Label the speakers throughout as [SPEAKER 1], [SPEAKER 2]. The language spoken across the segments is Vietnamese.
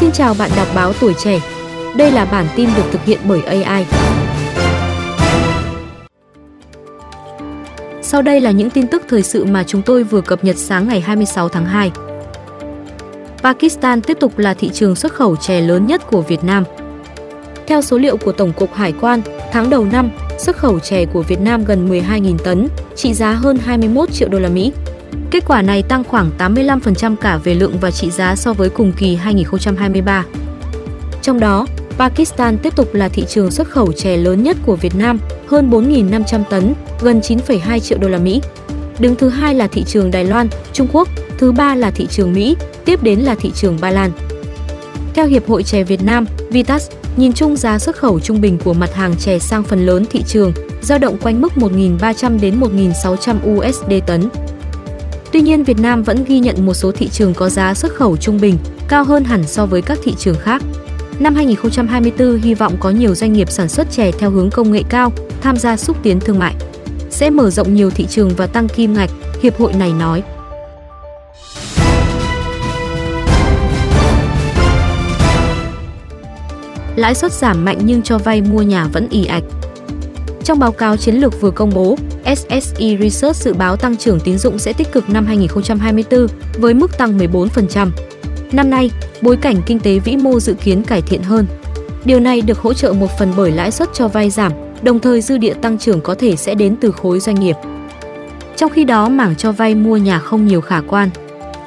[SPEAKER 1] Xin chào bạn đọc báo tuổi trẻ. Đây là bản tin được thực hiện bởi AI. Sau đây là những tin tức thời sự mà chúng tôi vừa cập nhật sáng ngày 26 tháng 2. Pakistan tiếp tục là thị trường xuất khẩu chè lớn nhất của Việt Nam. Theo số liệu của Tổng cục Hải quan, tháng đầu năm, xuất khẩu chè của Việt Nam gần 12.000 tấn, trị giá hơn 21 triệu đô la Mỹ. Kết quả này tăng khoảng 85% cả về lượng và trị giá so với cùng kỳ 2023. Trong đó, Pakistan tiếp tục là thị trường xuất khẩu chè lớn nhất của Việt Nam, hơn 4.500 tấn, gần 9,2 triệu đô la Mỹ. Đứng thứ hai là thị trường Đài Loan, Trung Quốc, thứ ba là thị trường Mỹ, tiếp đến là thị trường Ba Lan. Theo Hiệp hội chè Việt Nam, Vitas, nhìn chung giá xuất khẩu trung bình của mặt hàng chè sang phần lớn thị trường dao động quanh mức 1.300 đến 1.600 USD tấn. Tuy nhiên, Việt Nam vẫn ghi nhận một số thị trường có giá xuất khẩu trung bình cao hơn hẳn so với các thị trường khác. Năm 2024 hy vọng có nhiều doanh nghiệp sản xuất chè theo hướng công nghệ cao tham gia xúc tiến thương mại. Sẽ mở rộng nhiều thị trường và tăng kim ngạch, hiệp hội này nói. Lãi suất giảm mạnh nhưng cho vay mua nhà vẫn ì ạch. Trong báo cáo chiến lược vừa công bố, SSE Research dự báo tăng trưởng tín dụng sẽ tích cực năm 2024 với mức tăng 14%. Năm nay, bối cảnh kinh tế vĩ mô dự kiến cải thiện hơn. Điều này được hỗ trợ một phần bởi lãi suất cho vay giảm, đồng thời dư địa tăng trưởng có thể sẽ đến từ khối doanh nghiệp. Trong khi đó, mảng cho vay mua nhà không nhiều khả quan.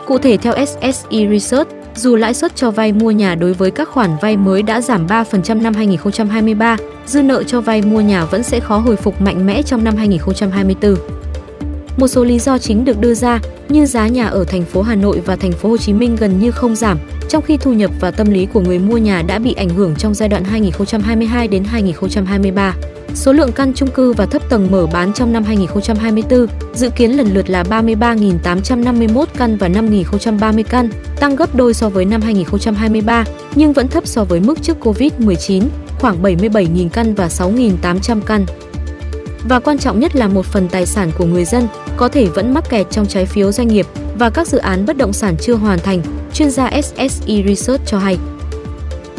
[SPEAKER 1] Cụ thể theo SSE Research, dù lãi suất cho vay mua nhà đối với các khoản vay mới đã giảm 3% năm 2023, dư nợ cho vay mua nhà vẫn sẽ khó hồi phục mạnh mẽ trong năm 2024. Một số lý do chính được đưa ra như giá nhà ở thành phố Hà Nội và thành phố Hồ Chí Minh gần như không giảm, trong khi thu nhập và tâm lý của người mua nhà đã bị ảnh hưởng trong giai đoạn 2022 đến 2023. Số lượng căn chung cư và thấp tầng mở bán trong năm 2024 dự kiến lần lượt là 33.851 căn và 5.030 căn, tăng gấp đôi so với năm 2023 nhưng vẫn thấp so với mức trước Covid-19, khoảng 77.000 căn và 6.800 căn. Và quan trọng nhất là một phần tài sản của người dân có thể vẫn mắc kẹt trong trái phiếu doanh nghiệp và các dự án bất động sản chưa hoàn thành, chuyên gia SSE Research cho hay.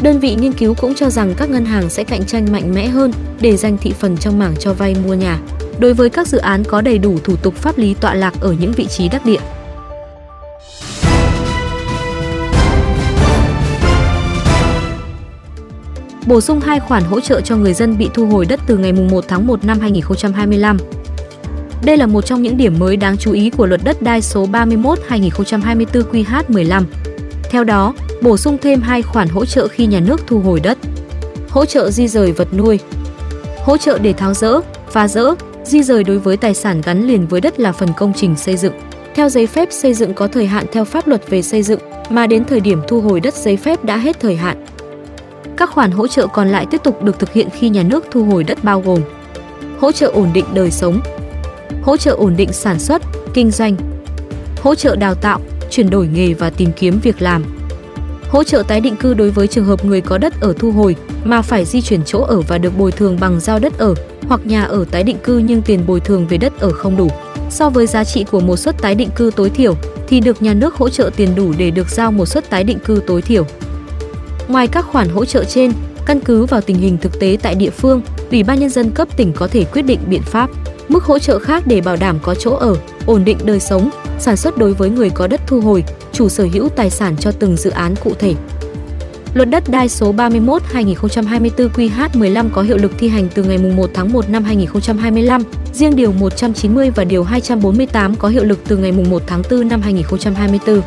[SPEAKER 1] Đơn vị nghiên cứu cũng cho rằng các ngân hàng sẽ cạnh tranh mạnh mẽ hơn để giành thị phần trong mảng cho vay mua nhà. Đối với các dự án có đầy đủ thủ tục pháp lý tọa lạc ở những vị trí đắc địa. Bổ sung hai khoản hỗ trợ cho người dân bị thu hồi đất từ ngày 1 tháng 1 năm 2025. Đây là một trong những điểm mới đáng chú ý của luật đất đai số 31/2024 QH15. Theo đó, bổ sung thêm hai khoản hỗ trợ khi nhà nước thu hồi đất. Hỗ trợ di rời vật nuôi. Hỗ trợ để tháo rỡ, phá rỡ, di rời đối với tài sản gắn liền với đất là phần công trình xây dựng. Theo giấy phép xây dựng có thời hạn theo pháp luật về xây dựng, mà đến thời điểm thu hồi đất giấy phép đã hết thời hạn. Các khoản hỗ trợ còn lại tiếp tục được thực hiện khi nhà nước thu hồi đất bao gồm hỗ trợ ổn định đời sống, hỗ trợ ổn định sản xuất, kinh doanh, hỗ trợ đào tạo, chuyển đổi nghề và tìm kiếm việc làm, hỗ trợ tái định cư đối với trường hợp người có đất ở thu hồi mà phải di chuyển chỗ ở và được bồi thường bằng giao đất ở hoặc nhà ở tái định cư nhưng tiền bồi thường về đất ở không đủ. So với giá trị của một suất tái định cư tối thiểu thì được nhà nước hỗ trợ tiền đủ để được giao một suất tái định cư tối thiểu. Ngoài các khoản hỗ trợ trên, căn cứ vào tình hình thực tế tại địa phương, Ủy ban nhân dân cấp tỉnh có thể quyết định biện pháp, mức hỗ trợ khác để bảo đảm có chỗ ở, ổn định đời sống, sản xuất đối với người có đất thu hồi, chủ sở hữu tài sản cho từng dự án cụ thể. Luật đất đai số 31/2024 QH15 có hiệu lực thi hành từ ngày 1 tháng 1 năm 2025, riêng điều 190 và điều 248 có hiệu lực từ ngày 1 tháng 4 năm 2024.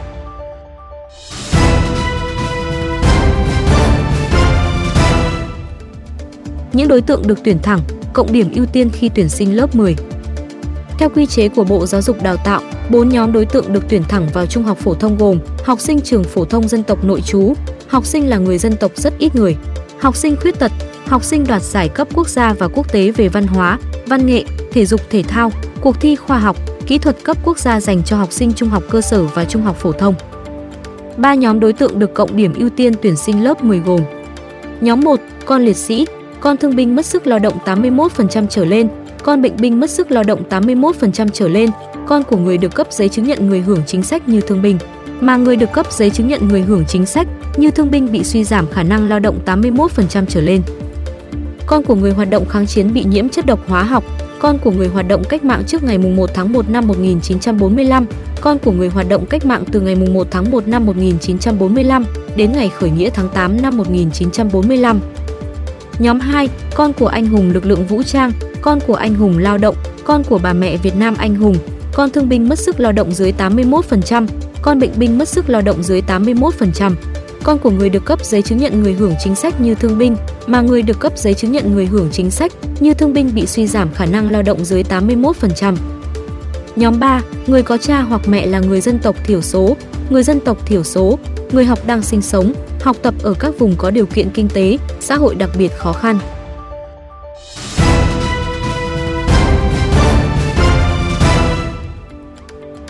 [SPEAKER 1] Những đối tượng được tuyển thẳng, cộng điểm ưu tiên khi tuyển sinh lớp 10. Theo quy chế của Bộ Giáo dục Đào tạo, bốn nhóm đối tượng được tuyển thẳng vào trung học phổ thông gồm học sinh trường phổ thông dân tộc nội trú, học sinh là người dân tộc rất ít người, học sinh khuyết tật, học sinh đoạt giải cấp quốc gia và quốc tế về văn hóa, văn nghệ, thể dục thể thao, cuộc thi khoa học, kỹ thuật cấp quốc gia dành cho học sinh trung học cơ sở và trung học phổ thông. Ba nhóm đối tượng được cộng điểm ưu tiên tuyển sinh lớp 10 gồm Nhóm 1, con liệt sĩ, con thương binh mất sức lao động 81% trở lên, con bệnh binh mất sức lao động 81% trở lên, con của người được cấp giấy chứng nhận người hưởng chính sách như thương binh. mà người được cấp giấy chứng nhận người hưởng chính sách như thương binh bị suy giảm khả năng lao động 81% trở lên. Con của người hoạt động kháng chiến bị nhiễm chất độc hóa học, con của người hoạt động cách mạng trước ngày 1 tháng 1 năm 1945, con của người hoạt động cách mạng từ ngày 1 tháng 1 năm 1945 đến ngày khởi nghĩa tháng 8 năm 1945. Nhóm 2, con của anh hùng lực lượng vũ trang, con của anh hùng lao động, con của bà mẹ Việt Nam anh hùng, con thương binh mất sức lao động dưới 81%, con bệnh binh mất sức lao động dưới 81%, con của người được cấp giấy chứng nhận người hưởng chính sách như thương binh, mà người được cấp giấy chứng nhận người hưởng chính sách như thương binh bị suy giảm khả năng lao động dưới 81%. Nhóm 3, người có cha hoặc mẹ là người dân tộc thiểu số, người dân tộc thiểu số, người học đang sinh sống, học tập ở các vùng có điều kiện kinh tế, xã hội đặc biệt khó khăn.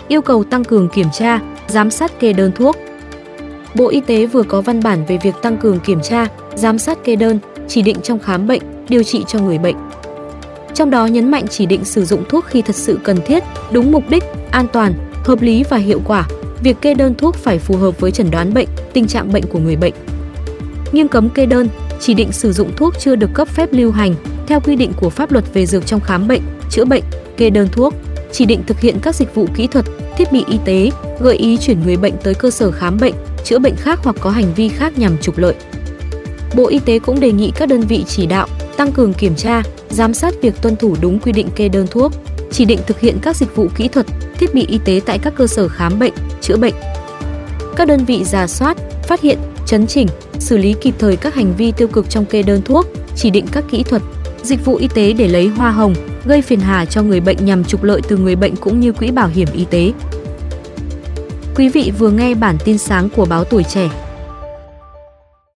[SPEAKER 1] Yêu cầu tăng cường kiểm tra, giám sát kê đơn thuốc. Bộ Y tế vừa có văn bản về việc tăng cường kiểm tra, giám sát kê đơn, chỉ định trong khám bệnh, điều trị cho người bệnh. Trong đó nhấn mạnh chỉ định sử dụng thuốc khi thật sự cần thiết, đúng mục đích, an toàn, hợp lý và hiệu quả. Việc kê đơn thuốc phải phù hợp với chẩn đoán bệnh, tình trạng bệnh của người bệnh. Nghiêm cấm kê đơn, chỉ định sử dụng thuốc chưa được cấp phép lưu hành theo quy định của pháp luật về dược trong khám bệnh, chữa bệnh, kê đơn thuốc, chỉ định thực hiện các dịch vụ kỹ thuật, thiết bị y tế, gợi ý chuyển người bệnh tới cơ sở khám bệnh, chữa bệnh khác hoặc có hành vi khác nhằm trục lợi. Bộ Y tế cũng đề nghị các đơn vị chỉ đạo tăng cường kiểm tra, giám sát việc tuân thủ đúng quy định kê đơn thuốc, chỉ định thực hiện các dịch vụ kỹ thuật, thiết bị y tế tại các cơ sở khám bệnh, chữa bệnh. Các đơn vị giả soát, phát hiện, chấn chỉnh, xử lý kịp thời các hành vi tiêu cực trong kê đơn thuốc, chỉ định các kỹ thuật, dịch vụ y tế để lấy hoa hồng, gây phiền hà cho người bệnh nhằm trục lợi từ người bệnh cũng như quỹ bảo hiểm y tế. Quý vị vừa nghe bản tin sáng của báo Tuổi Trẻ.